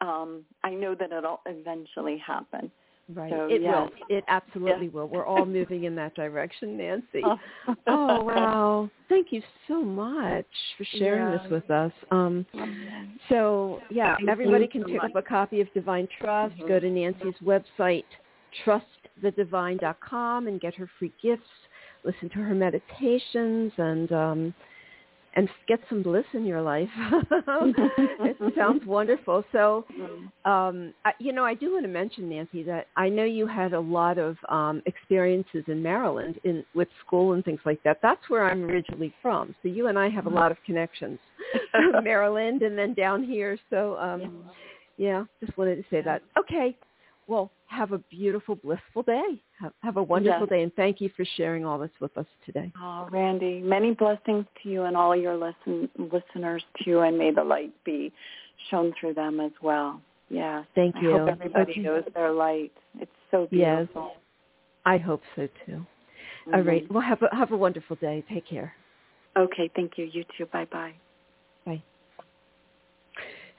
[SPEAKER 3] um I know that it'll eventually happen.
[SPEAKER 2] Right.
[SPEAKER 3] So,
[SPEAKER 2] it will. It absolutely will. We're all moving in that direction, Nancy. <laughs> oh wow. Thank you so much for sharing
[SPEAKER 3] Yeah.
[SPEAKER 2] this with us. Um so yeah, everybody can pick up a copy of Divine Trust. Go to Nancy's website, trustthedivine.com and get her free gifts. Listen to her meditations and um and get some bliss in your life. <laughs> it sounds <laughs> wonderful. So um, I, you know, I do want to mention, Nancy, that I know you had a lot of um, experiences in Maryland in with school and things like that. That's where I'm originally from. So you and I have a lot of connections, <laughs> Maryland, and then down here. So um, yeah, just wanted to say that. Okay, well, have a beautiful, blissful day. Have, have a wonderful
[SPEAKER 3] Yes.
[SPEAKER 2] day, and thank you for sharing all this with us today.
[SPEAKER 3] Oh, Randi, many blessings to you and all your listen, listeners too, and may the light be shown through them as well. Yeah.
[SPEAKER 2] Thank you.
[SPEAKER 3] I hope everybody
[SPEAKER 2] Okay.
[SPEAKER 3] knows their light. It's so beautiful. Yes.
[SPEAKER 2] I hope so too. All
[SPEAKER 3] Mhm.
[SPEAKER 2] right. Well, have a have a wonderful day. Take care.
[SPEAKER 3] Okay, thank you. You too. Bye. Bye.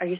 [SPEAKER 3] Are you